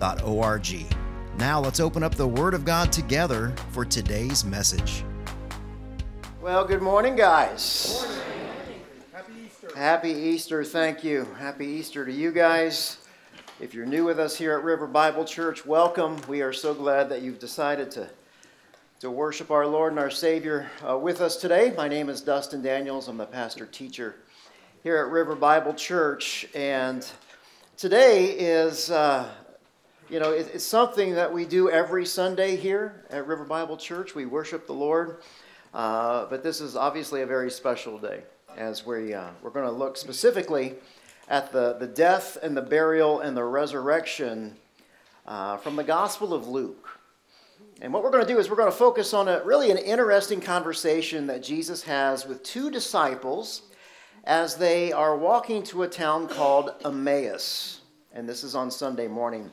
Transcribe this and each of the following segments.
riverbible.org. Now let's open up the Word of God together for today's message. Well, good morning, guys. Happy Easter. Happy Easter. Thank you. Happy Easter to you guys. If you're new with us here at River Bible Church, welcome. We are so glad that you've decided to, to worship our Lord and our Savior uh, with us today. My name is Dustin Daniels. I'm the pastor teacher here at River Bible Church. And today is, uh, you know, it, it's something that we do every Sunday here at River Bible Church. We worship the Lord. Uh, but this is obviously a very special day as we, uh, we're going to look specifically at the, the death and the burial and the resurrection uh, from the Gospel of Luke. And what we're going to do is we're going to focus on a really an interesting conversation that Jesus has with two disciples as they are walking to a town called Emmaus. And this is on Sunday morning.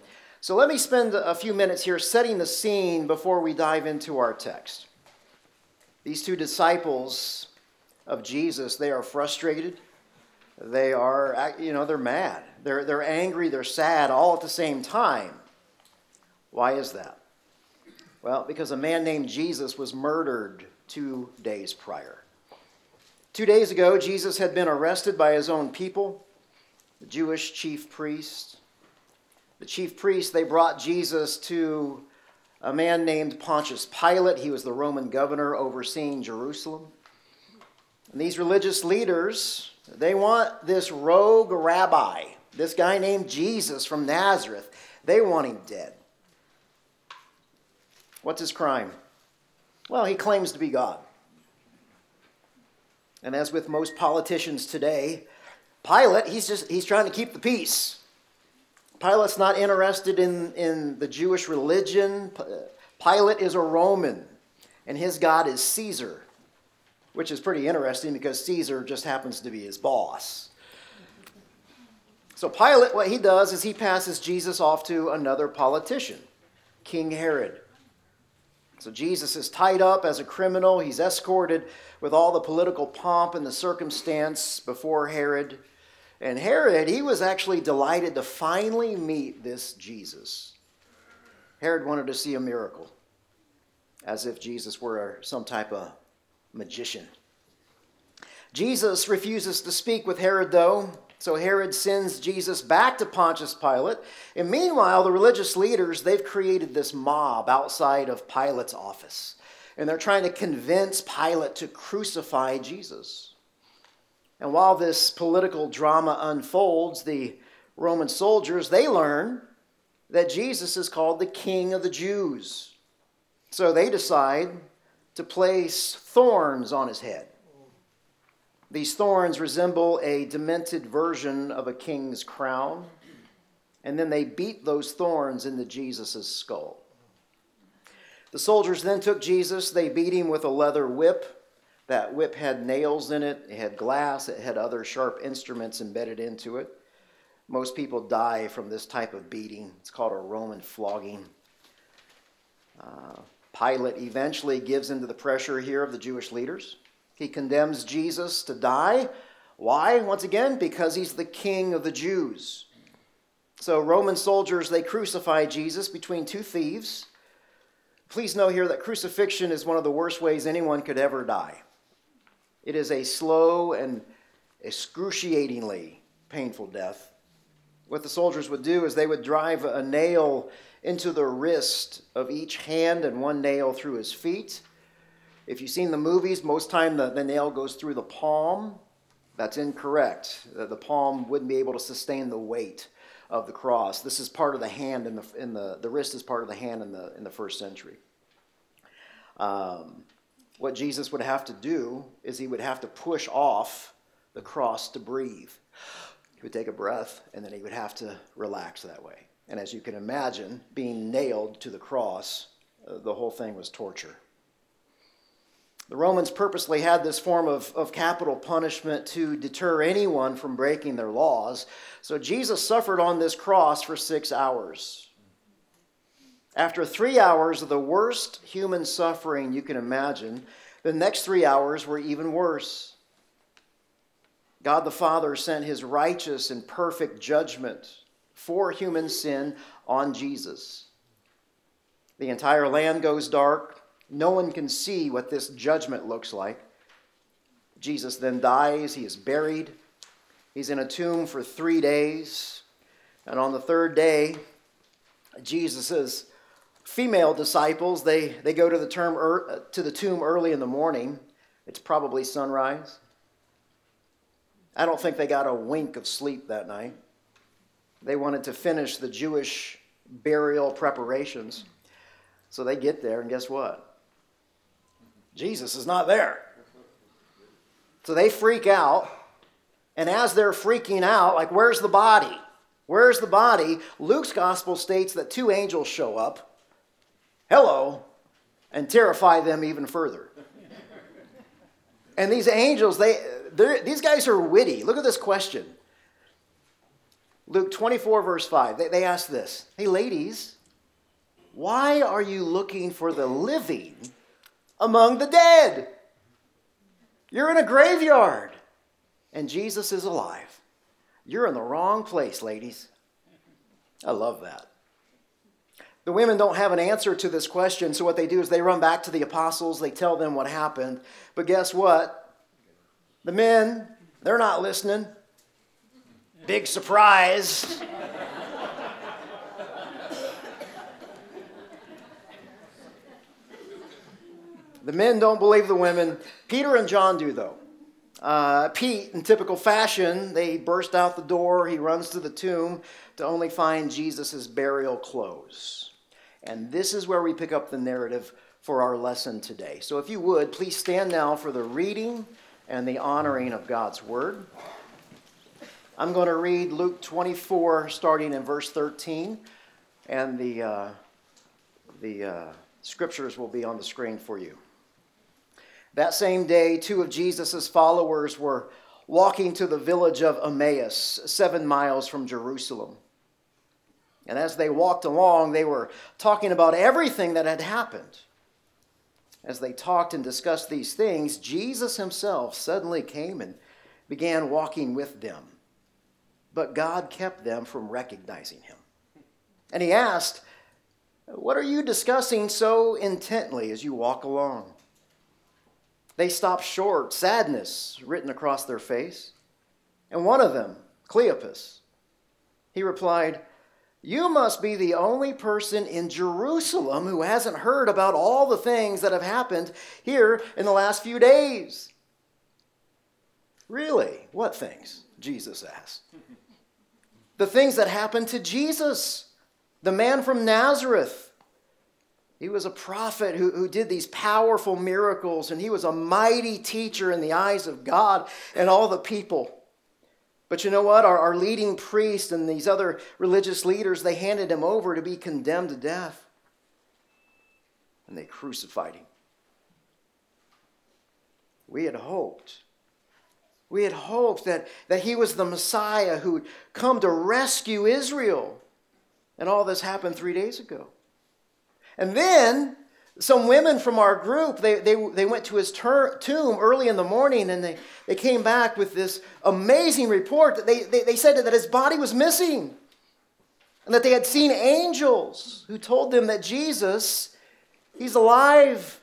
So let me spend a few minutes here setting the scene before we dive into our text. These two disciples of Jesus, they are frustrated. They are, you know, they're mad. They're, they're angry, they're sad, all at the same time. Why is that? Well, because a man named Jesus was murdered two days prior. Two days ago, Jesus had been arrested by his own people, the Jewish chief priest. The chief priests, they brought Jesus to a man named Pontius Pilate. He was the Roman governor overseeing Jerusalem. And these religious leaders, they want this rogue rabbi, this guy named Jesus from Nazareth, they want him dead. What's his crime? Well, he claims to be God. And as with most politicians today, Pilate, he's just he's trying to keep the peace. Pilate's not interested in, in the Jewish religion. Pilate is a Roman, and his God is Caesar, which is pretty interesting because Caesar just happens to be his boss. So, Pilate, what he does is he passes Jesus off to another politician, King Herod. So, Jesus is tied up as a criminal. He's escorted with all the political pomp and the circumstance before Herod. And Herod, he was actually delighted to finally meet this Jesus. Herod wanted to see a miracle, as if Jesus were some type of magician. Jesus refuses to speak with Herod, though, so Herod sends Jesus back to Pontius Pilate. And meanwhile, the religious leaders, they've created this mob outside of Pilate's office. And they're trying to convince Pilate to crucify Jesus. And while this political drama unfolds, the Roman soldiers, they learn that Jesus is called the King of the Jews. So they decide to place thorns on his head. These thorns resemble a demented version of a king's crown, and then they beat those thorns into Jesus' skull. The soldiers then took Jesus, they beat him with a leather whip that whip had nails in it, it had glass, it had other sharp instruments embedded into it. Most people die from this type of beating. It's called a Roman flogging. Uh, Pilate eventually gives into the pressure here of the Jewish leaders. He condemns Jesus to die. Why? Once again, because he's the king of the Jews. So, Roman soldiers, they crucify Jesus between two thieves. Please know here that crucifixion is one of the worst ways anyone could ever die. It is a slow and excruciatingly painful death. What the soldiers would do is they would drive a nail into the wrist of each hand and one nail through his feet. If you've seen the movies, most time the, the nail goes through the palm. That's incorrect. The, the palm wouldn't be able to sustain the weight of the cross. This is part of the hand in the, in the, the wrist is part of the hand in the, in the first century. Um, what Jesus would have to do is he would have to push off the cross to breathe. He would take a breath and then he would have to relax that way. And as you can imagine, being nailed to the cross, uh, the whole thing was torture. The Romans purposely had this form of, of capital punishment to deter anyone from breaking their laws. So Jesus suffered on this cross for six hours. After three hours of the worst human suffering you can imagine, the next three hours were even worse. God the Father sent his righteous and perfect judgment for human sin on Jesus. The entire land goes dark. No one can see what this judgment looks like. Jesus then dies. He is buried. He's in a tomb for three days. And on the third day, Jesus' female disciples, they, they go to the, term, uh, to the tomb early in the morning. It's probably sunrise. I don't think they got a wink of sleep that night. They wanted to finish the Jewish burial preparations. So they get there, and guess what? Jesus is not there. So they freak out. And as they're freaking out, like, where's the body? Where's the body? Luke's gospel states that two angels show up, hello, and terrify them even further. and these angels, they, these guys are witty. Look at this question. Luke 24, verse 5. They, they ask this Hey, ladies, why are you looking for the living among the dead. You're in a graveyard, and Jesus is alive. You're in the wrong place, ladies. I love that. The women don't have an answer to this question, so what they do is they run back to the apostles, they tell them what happened. But guess what? The men, they're not listening. Big surprise. The men don't believe the women. Peter and John do, though. Uh, Pete, in typical fashion, they burst out the door. He runs to the tomb to only find Jesus' burial clothes. And this is where we pick up the narrative for our lesson today. So, if you would, please stand now for the reading and the honoring of God's word. I'm going to read Luke 24, starting in verse 13, and the, uh, the uh, scriptures will be on the screen for you. That same day, two of Jesus' followers were walking to the village of Emmaus, seven miles from Jerusalem. And as they walked along, they were talking about everything that had happened. As they talked and discussed these things, Jesus himself suddenly came and began walking with them. But God kept them from recognizing him. And he asked, What are you discussing so intently as you walk along? They stopped short, sadness written across their face. And one of them, Cleopas, he replied, You must be the only person in Jerusalem who hasn't heard about all the things that have happened here in the last few days. Really? What things? Jesus asked. the things that happened to Jesus, the man from Nazareth he was a prophet who, who did these powerful miracles, and he was a mighty teacher in the eyes of God and all the people. But you know what? Our, our leading priest and these other religious leaders, they handed him over to be condemned to death. And they crucified him. We had hoped. We had hoped that, that he was the Messiah who would come to rescue Israel. And all this happened three days ago. And then some women from our group, they, they, they went to his ter- tomb early in the morning and they, they came back with this amazing report that they, they, they said that his body was missing and that they had seen angels who told them that Jesus, he's alive.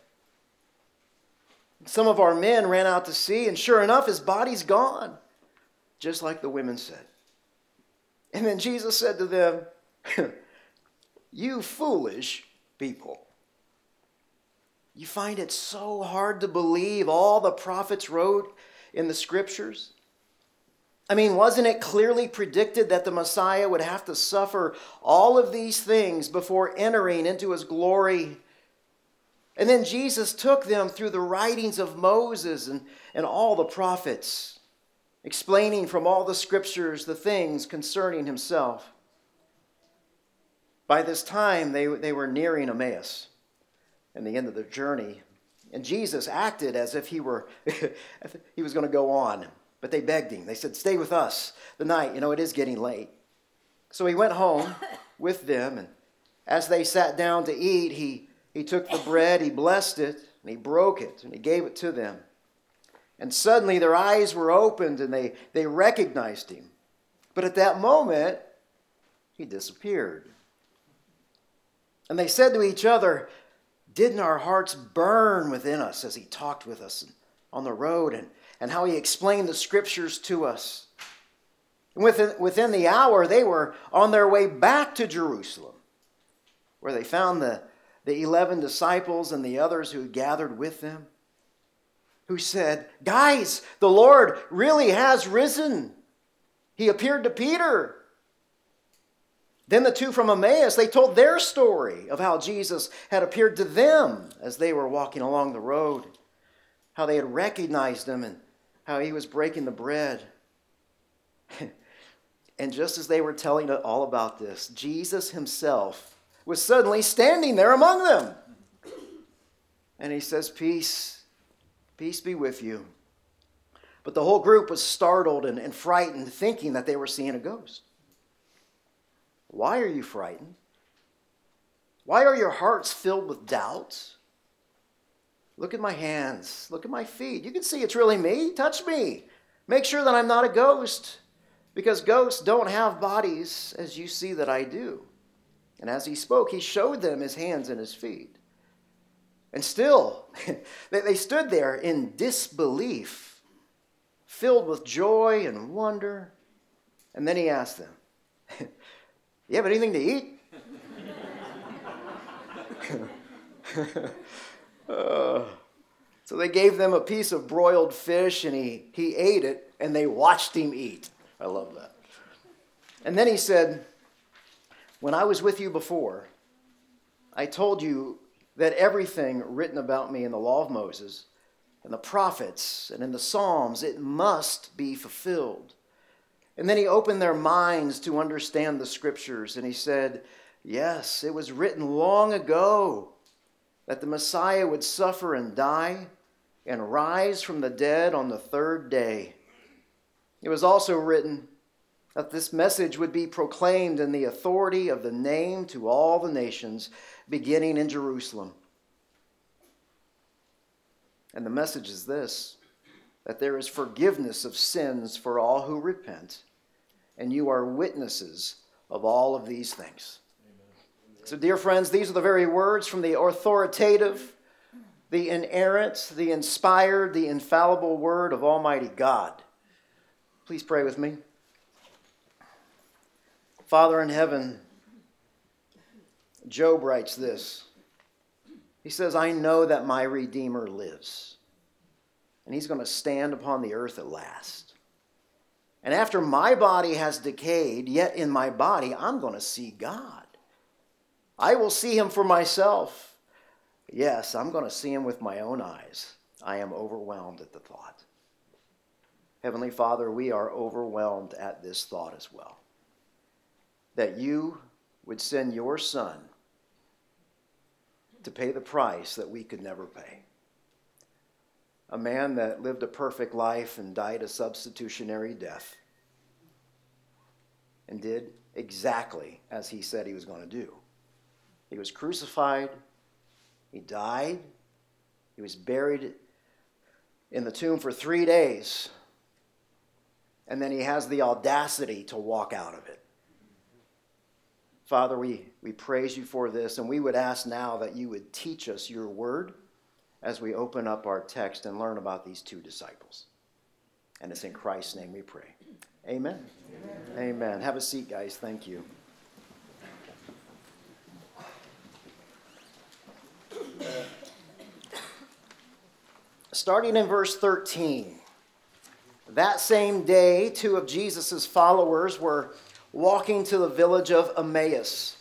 Some of our men ran out to see, and sure enough, his body's gone, just like the women said. And then Jesus said to them, You foolish people. You find it so hard to believe all the prophets wrote in the scriptures? I mean, wasn't it clearly predicted that the Messiah would have to suffer all of these things before entering into his glory? And then Jesus took them through the writings of Moses and, and all the prophets, explaining from all the scriptures the things concerning himself. By this time, they, they were nearing Emmaus and the end of their journey. And Jesus acted as if he were he was going to go on. But they begged him. They said, Stay with us the night. You know, it is getting late. So he went home with them, and as they sat down to eat, he, he took the bread, he blessed it, and he broke it, and he gave it to them. And suddenly their eyes were opened and they, they recognized him. But at that moment, he disappeared. And they said to each other, Didn't our hearts burn within us as he talked with us on the road and, and how he explained the scriptures to us? Within, within the hour, they were on their way back to Jerusalem, where they found the, the 11 disciples and the others who gathered with them, who said, Guys, the Lord really has risen. He appeared to Peter. Then the two from Emmaus, they told their story of how Jesus had appeared to them as they were walking along the road, how they had recognized him and how he was breaking the bread. and just as they were telling all about this, Jesus himself was suddenly standing there among them. And he says, Peace, peace be with you. But the whole group was startled and, and frightened, thinking that they were seeing a ghost. Why are you frightened? Why are your hearts filled with doubts? Look at my hands. Look at my feet. You can see it's really me. Touch me. Make sure that I'm not a ghost, because ghosts don't have bodies as you see that I do. And as he spoke, he showed them his hands and his feet. And still, they stood there in disbelief, filled with joy and wonder. And then he asked them, You have anything to eat? uh, so they gave them a piece of broiled fish, and he, he ate it, and they watched him eat. I love that. And then he said, When I was with you before, I told you that everything written about me in the law of Moses and the prophets and in the Psalms, it must be fulfilled. And then he opened their minds to understand the scriptures, and he said, Yes, it was written long ago that the Messiah would suffer and die and rise from the dead on the third day. It was also written that this message would be proclaimed in the authority of the name to all the nations, beginning in Jerusalem. And the message is this that there is forgiveness of sins for all who repent, and you are witnesses of all of these things. Amen. So, dear friends, these are the very words from the authoritative, the inerrant, the inspired, the infallible word of Almighty God. Please pray with me. Father in heaven, Job writes this. He says, I know that my Redeemer lives and he's going to stand upon the earth at last. And after my body has decayed, yet in my body, I'm going to see God. I will see him for myself. Yes, I'm going to see him with my own eyes. I am overwhelmed at the thought. Heavenly Father, we are overwhelmed at this thought as well. That you would send your Son to pay the price that we could never pay a man that lived a perfect life and died a substitutionary death and did exactly as he said he was going to do. He was crucified, he died, he was buried in the tomb for three days, and then he has the audacity to walk out of it. Father, we, we praise you for this, and we would ask now that you would teach us your word as we open up our text and learn about these two disciples. And it's in Christ's name we pray. Amen. Amen. Amen. Have a seat, guys. Thank you. Starting in verse 13. That same day, two of Jesus' followers were walking to the village of Emmaus,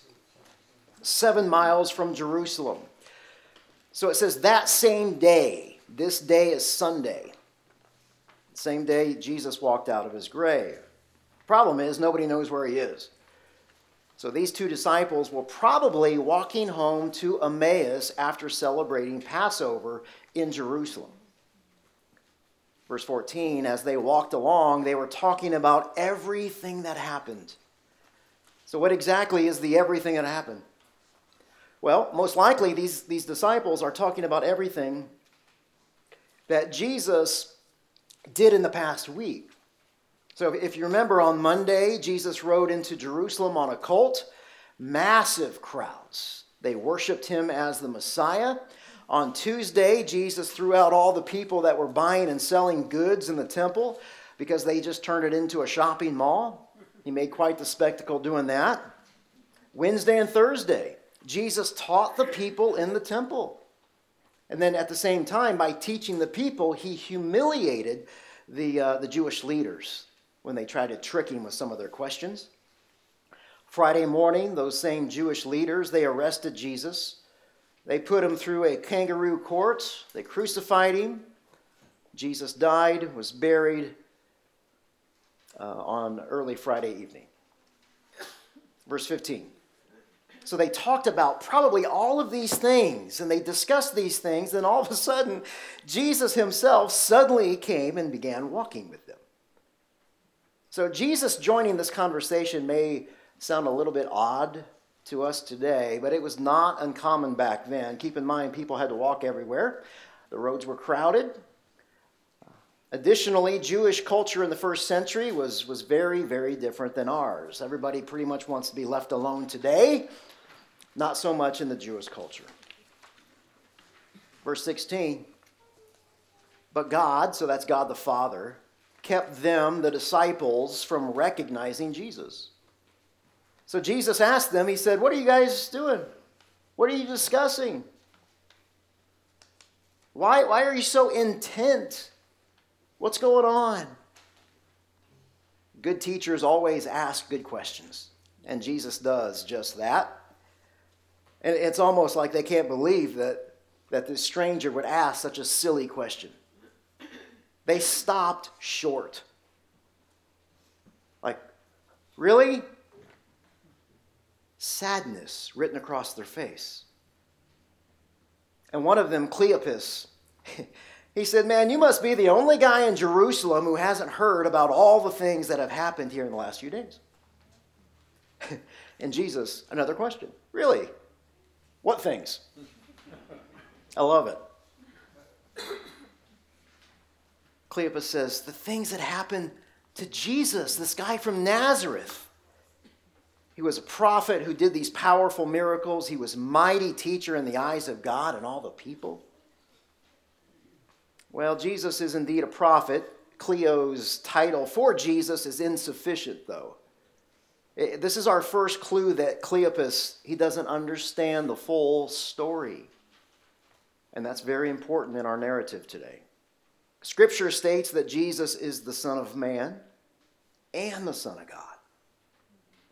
seven miles from Jerusalem. So it says that same day, this day is Sunday. Same day Jesus walked out of his grave. Problem is, nobody knows where he is. So these two disciples were probably walking home to Emmaus after celebrating Passover in Jerusalem. Verse 14, as they walked along, they were talking about everything that happened. So, what exactly is the everything that happened? Well, most likely, these, these disciples are talking about everything that Jesus did in the past week. So, if you remember on Monday, Jesus rode into Jerusalem on a colt, massive crowds. They worshiped him as the Messiah. On Tuesday, Jesus threw out all the people that were buying and selling goods in the temple because they just turned it into a shopping mall. He made quite the spectacle doing that. Wednesday and Thursday, Jesus taught the people in the temple. And then at the same time, by teaching the people, he humiliated the, uh, the Jewish leaders when they tried to trick him with some of their questions. Friday morning, those same Jewish leaders, they arrested Jesus. They put him through a kangaroo court. They crucified him. Jesus died, was buried uh, on early Friday evening. Verse 15. So they talked about probably all of these things and they discussed these things. Then all of a sudden, Jesus himself suddenly came and began walking with them. So Jesus joining this conversation may sound a little bit odd to us today, but it was not uncommon back then. Keep in mind, people had to walk everywhere, the roads were crowded. Additionally, Jewish culture in the first century was, was very, very different than ours. Everybody pretty much wants to be left alone today, not so much in the Jewish culture. Verse 16 But God, so that's God the Father, kept them, the disciples, from recognizing Jesus. So Jesus asked them, He said, What are you guys doing? What are you discussing? Why, why are you so intent? What's going on? Good teachers always ask good questions, and Jesus does just that. And it's almost like they can't believe that, that this stranger would ask such a silly question. They stopped short. Like, really? Sadness written across their face. And one of them, Cleopas, he said, Man, you must be the only guy in Jerusalem who hasn't heard about all the things that have happened here in the last few days. and Jesus, another question. Really? What things? I love it. Cleopas says, The things that happened to Jesus, this guy from Nazareth. He was a prophet who did these powerful miracles. He was mighty teacher in the eyes of God and all the people. Well, Jesus is indeed a prophet. Cleo's title for Jesus is insufficient, though. Eh, this is our first clue that Cleopas, he doesn't understand the full story. And that's very important in our narrative today. Scripture states that Jesus is the Son of Man and the Son of God.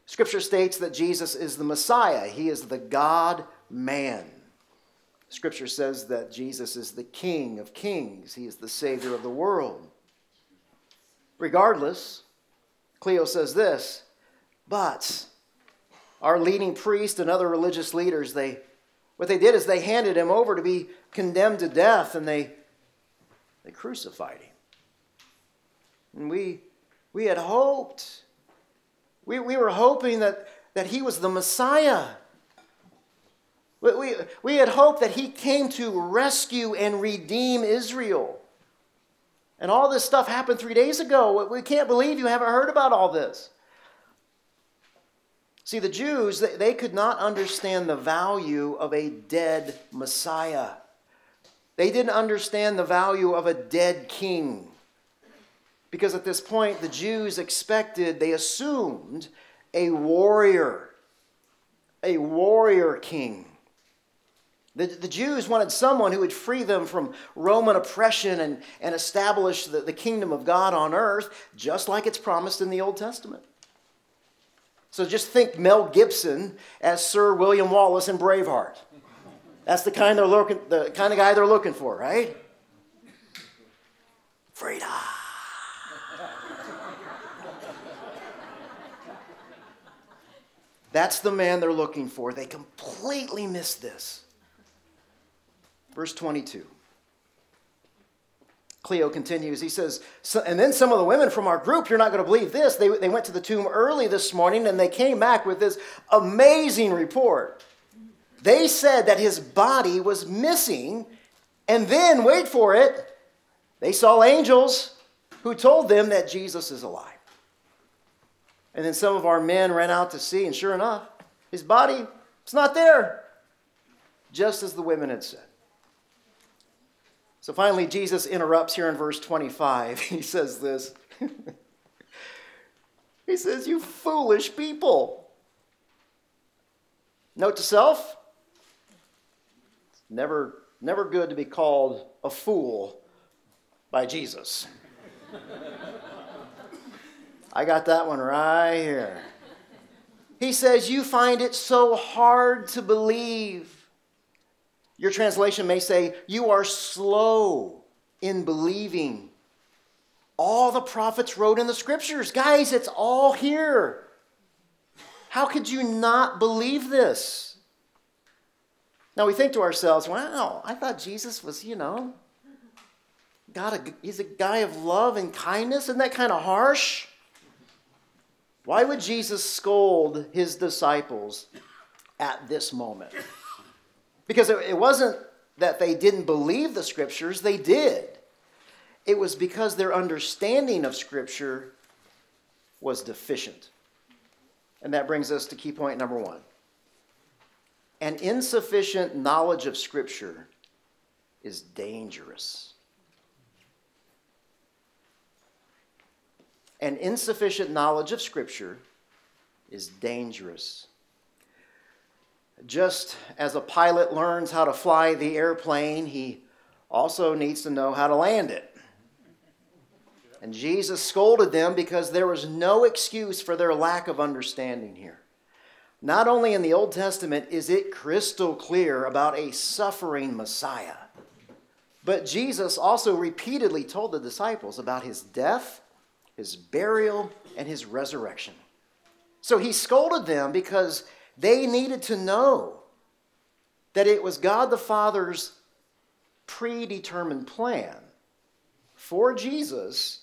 Scripture states that Jesus is the Messiah, He is the God man. Scripture says that Jesus is the King of kings, He is the Savior of the world. Regardless, Cleo says this, but our leading priest and other religious leaders, they what they did is they handed him over to be condemned to death and they they crucified him. And we, we had hoped. We, we were hoping that, that he was the Messiah. We, we, we had hoped that he came to rescue and redeem Israel. And all this stuff happened three days ago. We can't believe you haven't heard about all this. See, the Jews, they, could not understand the value of a dead Messiah. They didn't understand the value of a dead king. Because at this point, the Jews expected, they assumed, a warrior, a warrior king. The, the Jews wanted someone who would free them from Roman oppression and, and establish the, the kingdom of God on earth, just like it's promised in the Old Testament. So just think Mel Gibson as Sir William Wallace in Braveheart. That's the kind they're looking, the kind of guy they're looking for, right? Freedom. That's the man they're looking for. They completely miss this. Verse 22. Cleo continues. He says, and then some of the women from our group, you're not going to believe this. They, they went to the tomb early this morning and they came back with this amazing report. They said that his body was missing, and then, wait for it, they saw angels who told them that Jesus is alive. And then some of our men ran out to see, and sure enough, his body is not there, just as the women had said. So finally, Jesus interrupts here in verse 25. He says this He says, You foolish people. Note to self never, never good to be called a fool by Jesus. I got that one right here. He says, You find it so hard to believe. Your translation may say, You are slow in believing. All the prophets wrote in the scriptures. Guys, it's all here. How could you not believe this? Now we think to ourselves, wow, I thought Jesus was, you know, God, he's a guy of love and kindness. Isn't that kind of harsh? Why would Jesus scold his disciples at this moment? Because it wasn't that they didn't believe the scriptures, they did. It was because their understanding of scripture was deficient. And that brings us to key point number one. An insufficient knowledge of scripture is dangerous. An insufficient knowledge of Scripture is dangerous. Just as a pilot learns how to fly the airplane, he also needs to know how to land it. And Jesus scolded them because there was no excuse for their lack of understanding here. Not only in the Old Testament is it crystal clear about a suffering Messiah, but Jesus also repeatedly told the disciples about his death his burial, and his resurrection. So he scolded them because they needed to know that it was God the Father's predetermined plan for Jesus,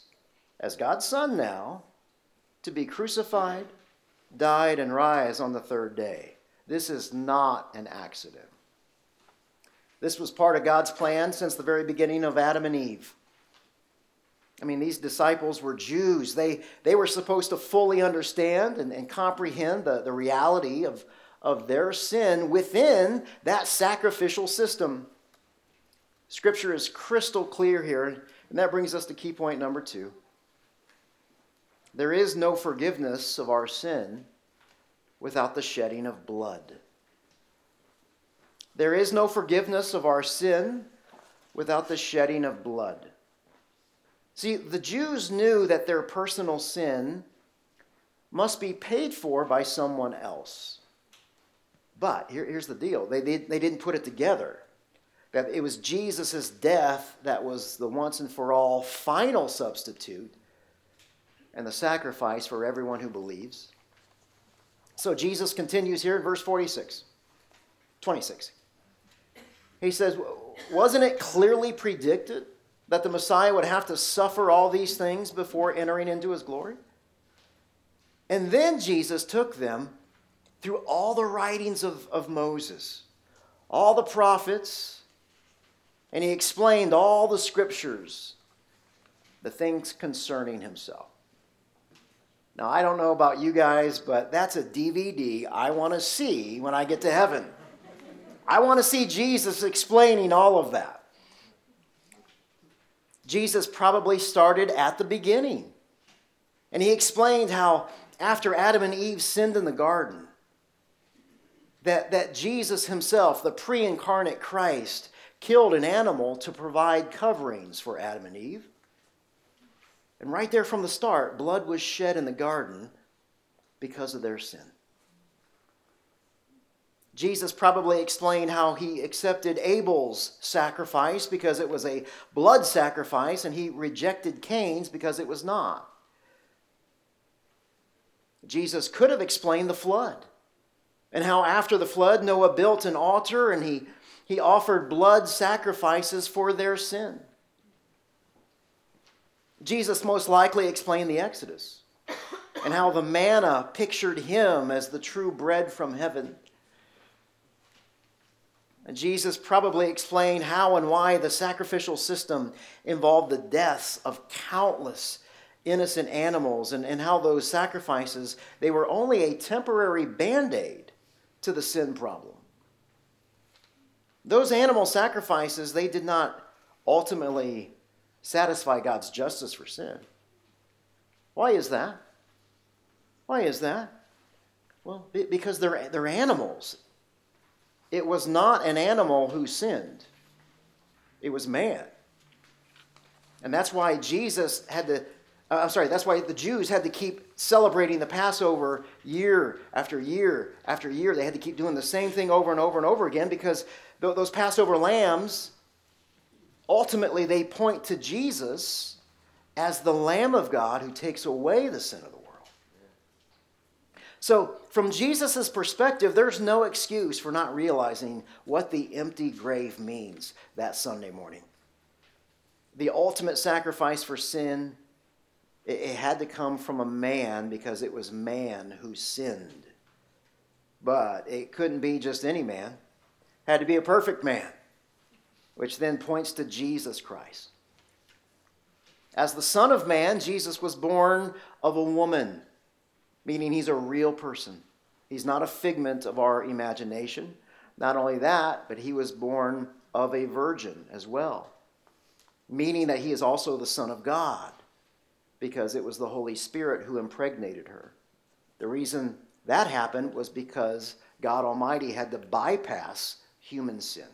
as God's Son now, to be crucified, died, and rise on the third day. This is not an accident. This was part of God's plan since the very beginning of Adam and Eve. I mean, these disciples were Jews. They, they were supposed to fully understand and, and comprehend the, the reality of, of their sin within that sacrificial system. Scripture is crystal clear here, and that brings us to key point number two. There is no forgiveness of our sin without the shedding of blood. There is no forgiveness of our sin without the shedding of blood. See, the Jews knew that their personal sin must be paid for by someone else. But here, here's the deal they, they, they didn't put it together. That it was Jesus' death that was the once and for all final substitute and the sacrifice for everyone who believes. So Jesus continues here in verse 46, 26. He says, Wasn't it clearly predicted that the Messiah would have to suffer all these things before entering into his glory? And then Jesus took them through all the writings of, of Moses, all the prophets, and he explained all the scriptures, the things concerning himself. Now, I don't know about you guys, but that's a DVD I want to see when I get to heaven. I want to see Jesus explaining all of that. Jesus probably started at the beginning. And he explained how after Adam and Eve sinned in the garden, that, that Jesus himself, the pre incarnate Christ, killed an animal to provide coverings for Adam and Eve. And right there from the start, blood was shed in the garden because of their sin. Jesus probably explained how he accepted Abel's sacrifice because it was a blood sacrifice and he rejected Cain's because it was not. Jesus could have explained the flood And how after the flood, Noah built an altar and he, he offered blood sacrifices for their sin. Jesus most likely explained the Exodus and how the manna pictured him as the true bread from heaven. Jesus probably explained how and why the sacrificial system involved the deaths of countless innocent animals and, and how those sacrifices they were only a temporary band-aid to the sin problem. Those animal sacrifices, they did not ultimately satisfy God's justice for sin. Why is that? Why is that? Well, because they're, they're animals. It was not an animal who sinned, it was man. And that's why Jesus had to, uh, I'm sorry, that's why the Jews had to keep celebrating the Passover year after year after year. They had to keep doing the same thing over and over and over again because those Passover lambs, ultimately, they point to Jesus as the Lamb of God who takes away the sin of the world. So, from Jesus' perspective, there's no excuse for not realizing what the empty grave means that Sunday morning. The ultimate sacrifice for sin, it, had to come from a man because it was man who sinned. But it couldn't be just any man, it had to be a perfect man, which then points to Jesus Christ. As the Son of Man, Jesus was born of a woman meaning he's a real person. He's not a figment of our imagination. Not only that, but he was born of a virgin as well, meaning that he is also the Son of God because it was the Holy Spirit who impregnated her. The reason that happened was because God Almighty had to bypass human sin.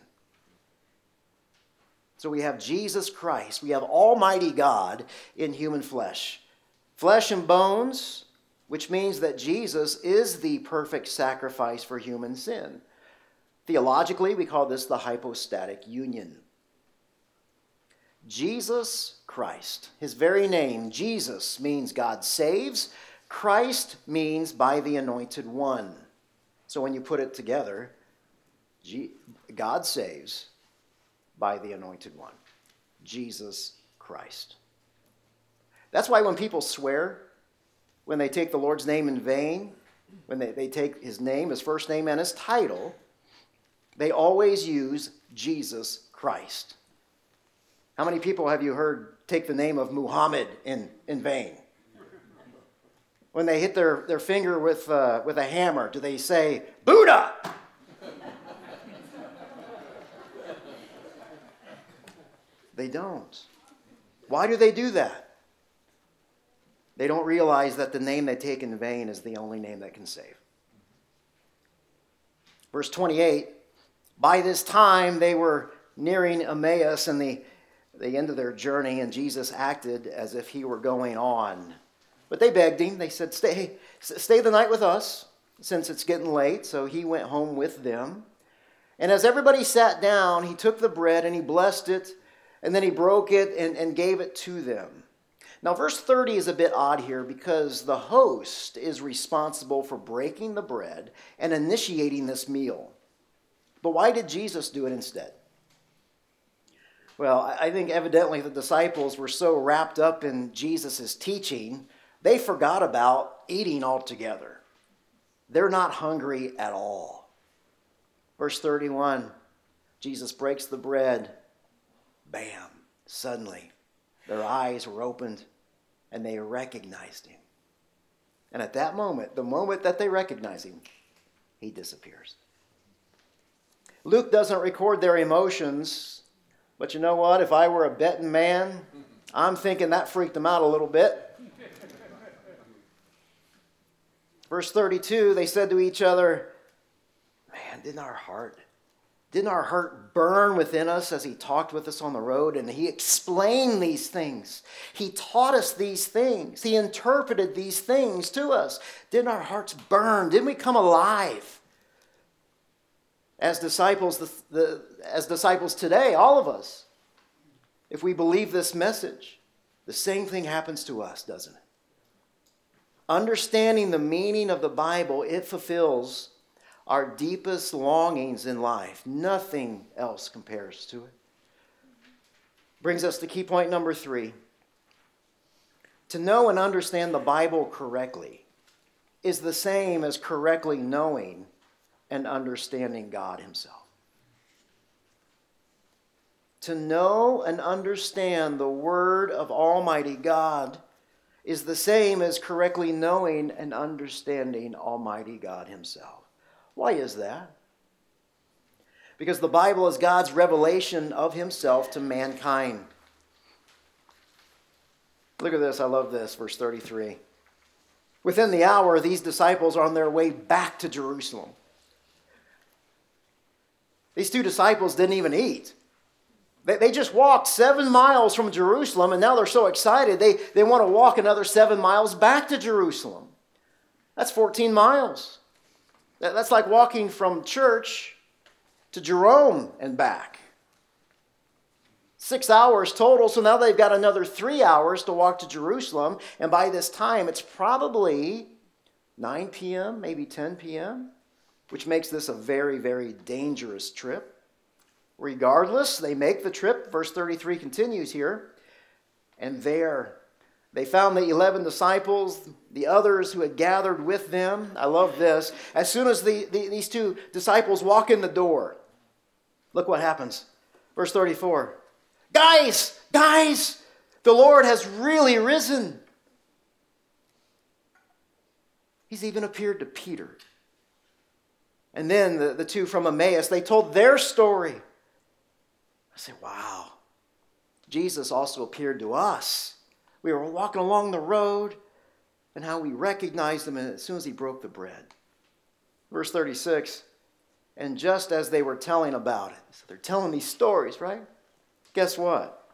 So we have Jesus Christ, we have Almighty God in human flesh. Flesh and bones, which means that Jesus is the perfect sacrifice for human sin. Theologically, we call this the hypostatic union. Jesus Christ, his very name, Jesus, means God saves. Christ means by the anointed one. So when you put it together, God saves by the anointed one, Jesus Christ. That's why when people swear, when they take the Lord's name in vain, when they, they take his name, his first name, and his title, they always use Jesus Christ. How many people have you heard take the name of Muhammad in, in vain? When they hit their, their finger with, uh, with a hammer, do they say, Buddha? they don't. Why do they do that? They don't realize that the name they take in vain is the only name that can save. Verse 28 By this time they were nearing Emmaus and the, the end of their journey, and Jesus acted as if he were going on. But they begged him. They said, Stay, stay the night with us, since it's getting late. So he went home with them. And as everybody sat down, he took the bread and he blessed it, and then he broke it and, and gave it to them. Now, verse 30 is a bit odd here because the host is responsible for breaking the bread and initiating this meal. But why did Jesus do it instead? Well, I think evidently the disciples were so wrapped up in Jesus' teaching, they forgot about eating altogether. They're not hungry at all. Verse 31 Jesus breaks the bread. Bam, suddenly their eyes were opened and they recognized him. And at that moment, the moment that they recognize him, he disappears. Luke doesn't record their emotions, but you know what? If I were a betting man, I'm thinking that freaked them out a little bit. Verse 32 they said to each other, Man, didn't our heart didn't our heart burn within us as he talked with us on the road and he explained these things? He taught us these things. He interpreted these things to us. Didn't our hearts burn? Didn't we come alive? As disciples, the, the, as disciples today, all of us, if we believe this message, the same thing happens to us, doesn't it? Understanding the meaning of the Bible, it fulfills our deepest longings in life. Nothing else compares to it. Brings us to key point number three. To know and understand the Bible correctly is the same as correctly knowing and understanding God Himself. To know and understand the Word of Almighty God is the same as correctly knowing and understanding Almighty God Himself. Why is that? Because the Bible is God's revelation of Himself to mankind. Look at this, I love this, verse 33. Within the hour, these disciples are on their way back to Jerusalem. These two disciples didn't even eat. They, they just walked seven miles from Jerusalem, and now they're so excited they, they want to walk another seven miles back to Jerusalem. That's 14 miles. That, that's like walking from church to Jerome and back. Six hours total, so now they've got another three hours to walk to Jerusalem, and by this time it's probably 9 p.m., maybe 10 p.m., which makes this a very, very dangerous trip. Regardless, they make the trip. Verse 33 continues here. And there they found the 11 disciples, the others who had gathered with them. I love this. As soon as the, the, these two disciples walk in the door, look what happens. Verse 34 Guys, guys, the Lord has really risen. He's even appeared to Peter. And then the, the two from Emmaus, they told their story. I say, wow. Jesus also appeared to us. We were walking along the road and how we recognized him as soon as he broke the bread. Verse 36 And just as they were telling about it, so they're telling these stories, right? Guess what?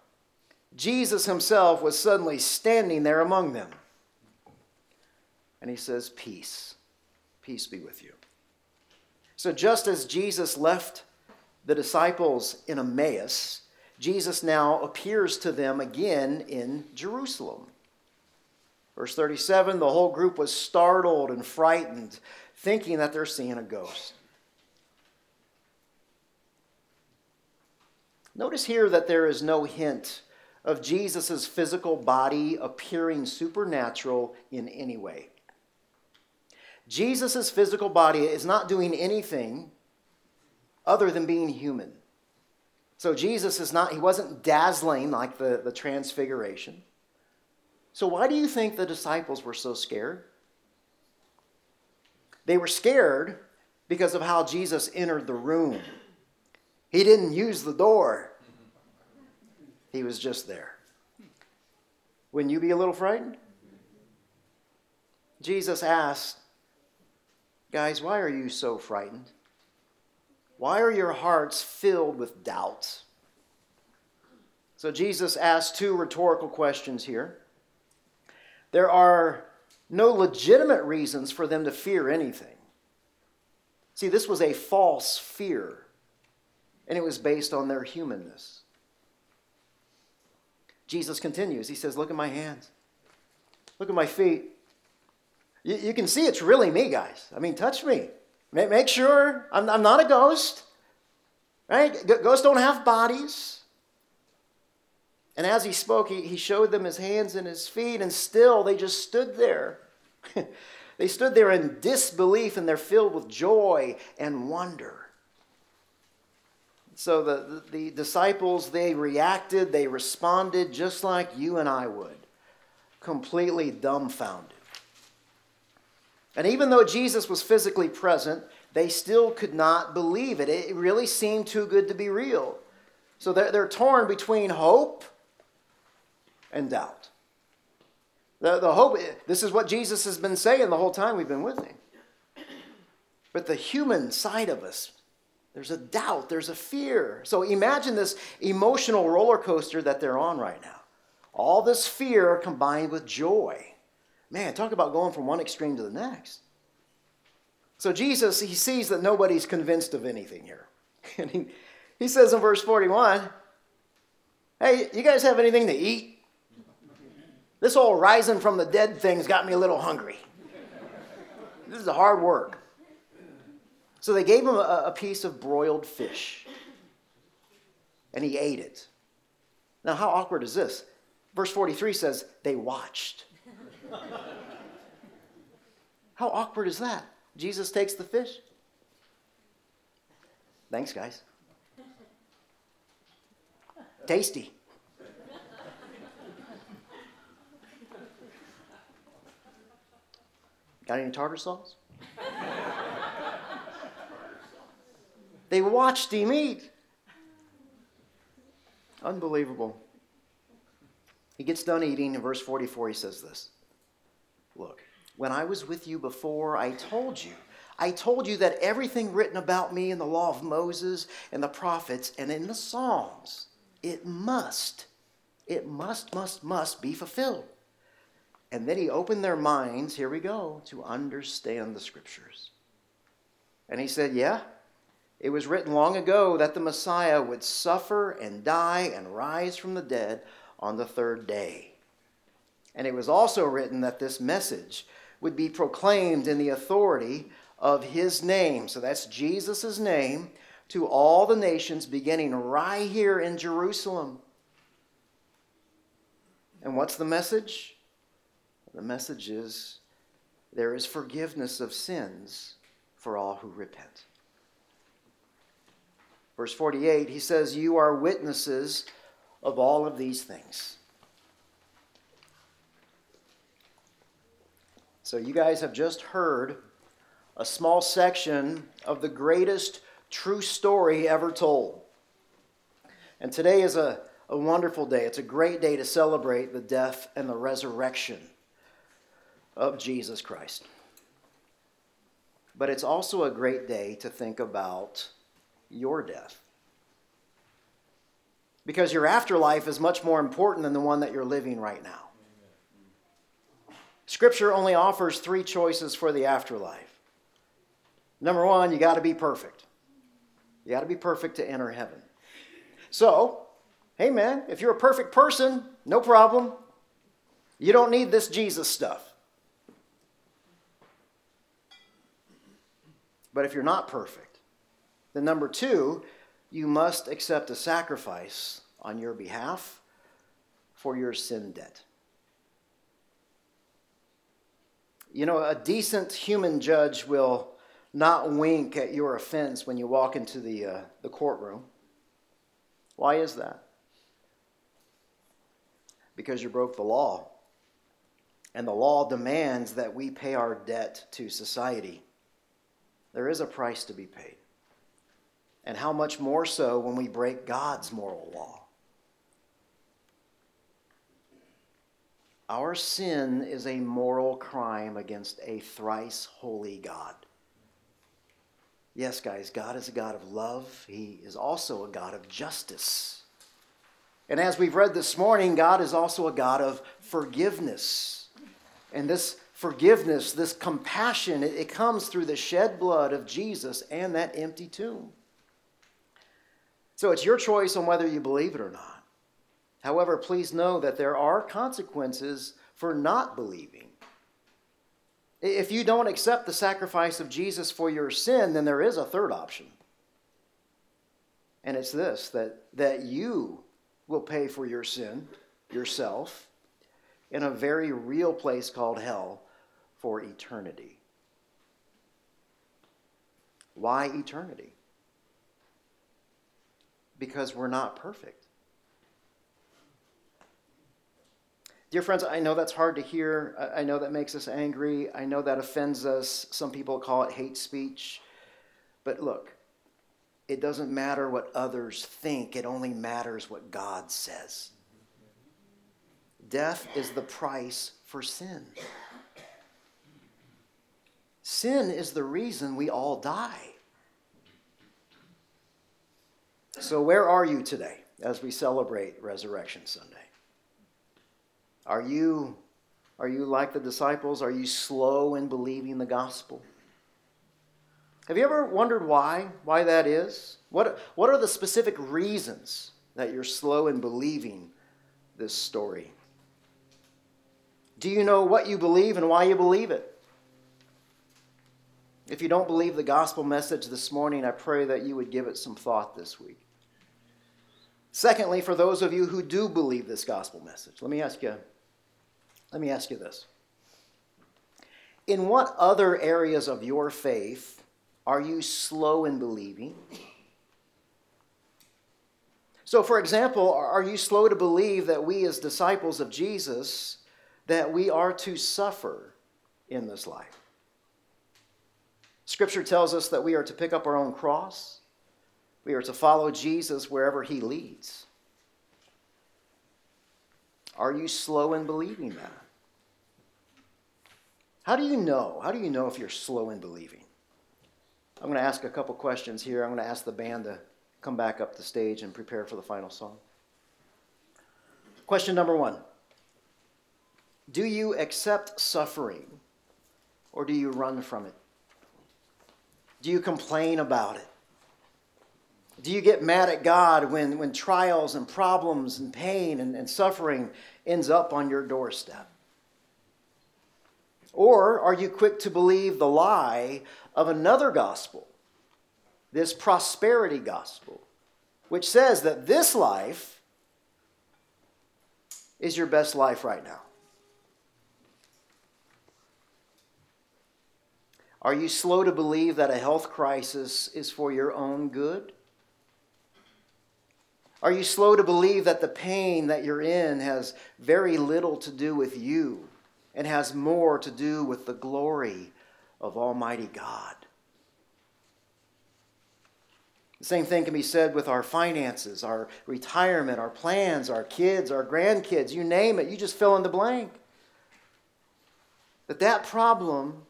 Jesus himself was suddenly standing there among them. And he says, Peace. Peace be with you. So just as Jesus left the disciples in Emmaus, Jesus now appears to them again in Jerusalem. Verse 37 the whole group was startled and frightened, thinking that they're seeing a ghost. Notice here that there is no hint of Jesus' physical body appearing supernatural in any way. Jesus' physical body is not doing anything other than being human. So Jesus is not, he wasn't dazzling like the, the transfiguration. So why do you think the disciples were so scared? They were scared because of how Jesus entered the room. He didn't use the door, he was just there. Wouldn't you be a little frightened? Jesus asked, Guys, why are you so frightened? Why are your hearts filled with doubt? So Jesus asked two rhetorical questions here. There are no legitimate reasons for them to fear anything. See, this was a false fear, and it was based on their humanness. Jesus continues. He says, Look at my hands. Look at my feet. You, you can see it's really me, guys. I mean, touch me. Make sure I'm, I'm not a ghost. Right? Ghosts don't have bodies. And as he spoke, he, he showed them his hands and his feet, and still they just stood there. they stood there in disbelief and they're filled with joy and wonder. So the, the, the disciples, they reacted, they responded just like you and I would, completely dumbfounded. And even though Jesus was physically present, they still could not believe it. It really seemed too good to be real. So they're, they're torn between hope and doubt. The, the hope, this is what Jesus has been saying the whole time we've been with him. But the human side of us, there's a doubt, there's a fear. So imagine this emotional roller coaster that they're on right now. All this fear combined with joy. Man, talk about going from one extreme to the next. So Jesus, he sees that nobody's convinced of anything here. And he, he says in verse 41, Hey, you guys have anything to eat? This whole rising from the dead thing's got me a little hungry. This is hard work. So they gave him a, a piece of broiled fish, and he ate it. Now, how awkward is this? Verse 43 says, they watched. how awkward is that? Jesus takes the fish. Thanks, guys. Tasty. Got any tartar sauce? they watched him eat. Unbelievable. He gets done eating. In verse 44, he says this Look, when I was with you before, I told you. I told you that everything written about me in the law of Moses and the prophets and in the Psalms, it must, it must, must, must be fulfilled. And then he opened their minds, here we go, to understand the scriptures. And he said, Yeah, it was written long ago that the Messiah would suffer and die and rise from the dead on the third day. And it was also written that this message would be proclaimed in the authority of his name. So that's Jesus' name to all the nations, beginning right here in Jerusalem. And what's the message? The message is there is forgiveness of sins for all who repent. Verse 48, he says, You are witnesses of all of these things. So, you guys have just heard a small section of the greatest true story ever told. And today is a, a wonderful day. It's a great day to celebrate the death and the resurrection of Jesus Christ. But it's also a great day to think about your death. Because your afterlife is much more important than the one that you're living right now. Scripture only offers three choices for the afterlife. Number one, you got to be perfect. You got to be perfect to enter heaven. So, hey man, if you're a perfect person, no problem. You don't need this Jesus stuff. But if you're not perfect, then number two, you must accept a sacrifice on your behalf for your sin debt. You know, a decent human judge will not wink at your offense when you walk into the, uh, the courtroom. Why is that? Because you broke the law. And the law demands that we pay our debt to society. There is a price to be paid. And how much more so when we break God's moral law? Our sin is a moral crime against a thrice holy God. Yes, guys, God is a God of love. He is also a God of justice. And as we've read this morning, God is also a God of forgiveness. And this forgiveness, this compassion, it, comes through the shed blood of Jesus and that empty tomb. So it's your choice on whether you believe it or not. However, please know that there are consequences for not believing. If you don't accept the sacrifice of Jesus for your sin, then there is a third option. And it's this that, that you will pay for your sin yourself in a very real place called hell for eternity. Why eternity? Because we're not perfect. Dear friends, I know that's hard to hear. I know that makes us angry. I know that offends us. Some people call it hate speech. But look, it doesn't matter what others think, it only matters what God says. Death is the price for sin. Sin is the reason we all die. So, where are you today as we celebrate Resurrection Sunday? Are you, are you like the disciples? Are you slow in believing the gospel? Have you ever wondered why? Why that is? What, what are the specific reasons that you're slow in believing this story? Do you know what you believe and why you believe it? If you don't believe the gospel message this morning, I pray that you would give it some thought this week. Secondly, for those of you who do believe this gospel message, let me ask you let me ask you this. In what other areas of your faith are you slow in believing? So for example, are you slow to believe that we as disciples of Jesus that we are to suffer in this life? Scripture tells us that we are to pick up our own cross. We are to follow Jesus wherever he leads. Are you slow in believing that? How do you know? How do you know if you're slow in believing? I'm going to ask a couple questions here. I'm going to ask the band to come back up the stage and prepare for the final song. Question number one Do you accept suffering or do you run from it? Do you complain about it? Do you get mad at God when, when trials and problems and pain and, and suffering ends up on your doorstep? Or are you quick to believe the lie of another gospel, this prosperity gospel, which says that this life is your best life right now? Are you slow to believe that a health crisis is for your own good? Are you slow to believe that the pain that you're in has very little to do with you and has more to do with the glory of Almighty God? The same thing can be said with our finances, our retirement, our plans, our kids, our grandkids, you name it, you just fill in the blank. That that problem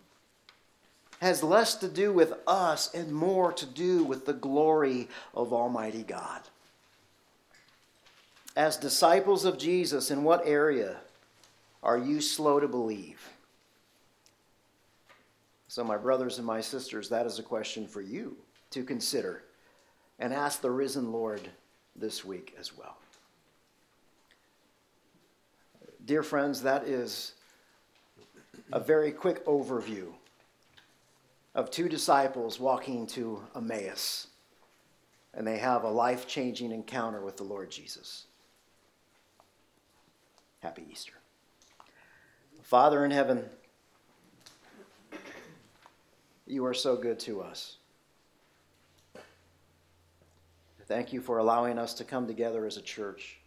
has less to do with us and more to do with the glory of Almighty God. As disciples of Jesus, in what area are you slow to believe? So, my brothers and my sisters, that is a question for you to consider and ask the risen Lord this week as well. Dear friends, that is a very quick overview of two disciples walking to Emmaus, and they have a life changing encounter with the Lord Jesus. Happy Easter. Father in heaven, you are so good to us. Thank you for allowing us to come together as a church,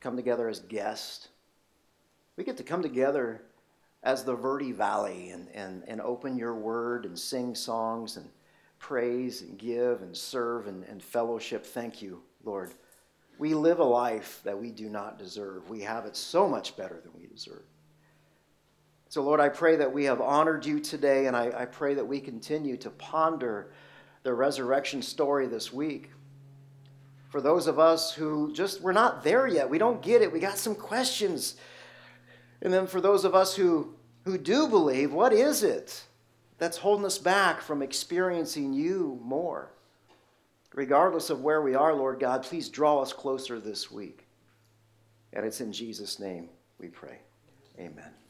come together as guests. We get to come together as the Verde Valley and, and, and open your word and sing songs and praise and give and serve and, and fellowship. Thank you, Lord. We live a life that we do not deserve. We have it so much better than we deserve. So, Lord, I pray that we have honored you today, and I, I pray that we continue to ponder the resurrection story this week. For those of us who just, we're not there yet, we don't get it, we got some questions. And then for those of us who, who do believe, what is it that's holding us back from experiencing you more? Regardless of where we are, Lord God, please draw us closer this week. And it's in Jesus' name we pray. Amen.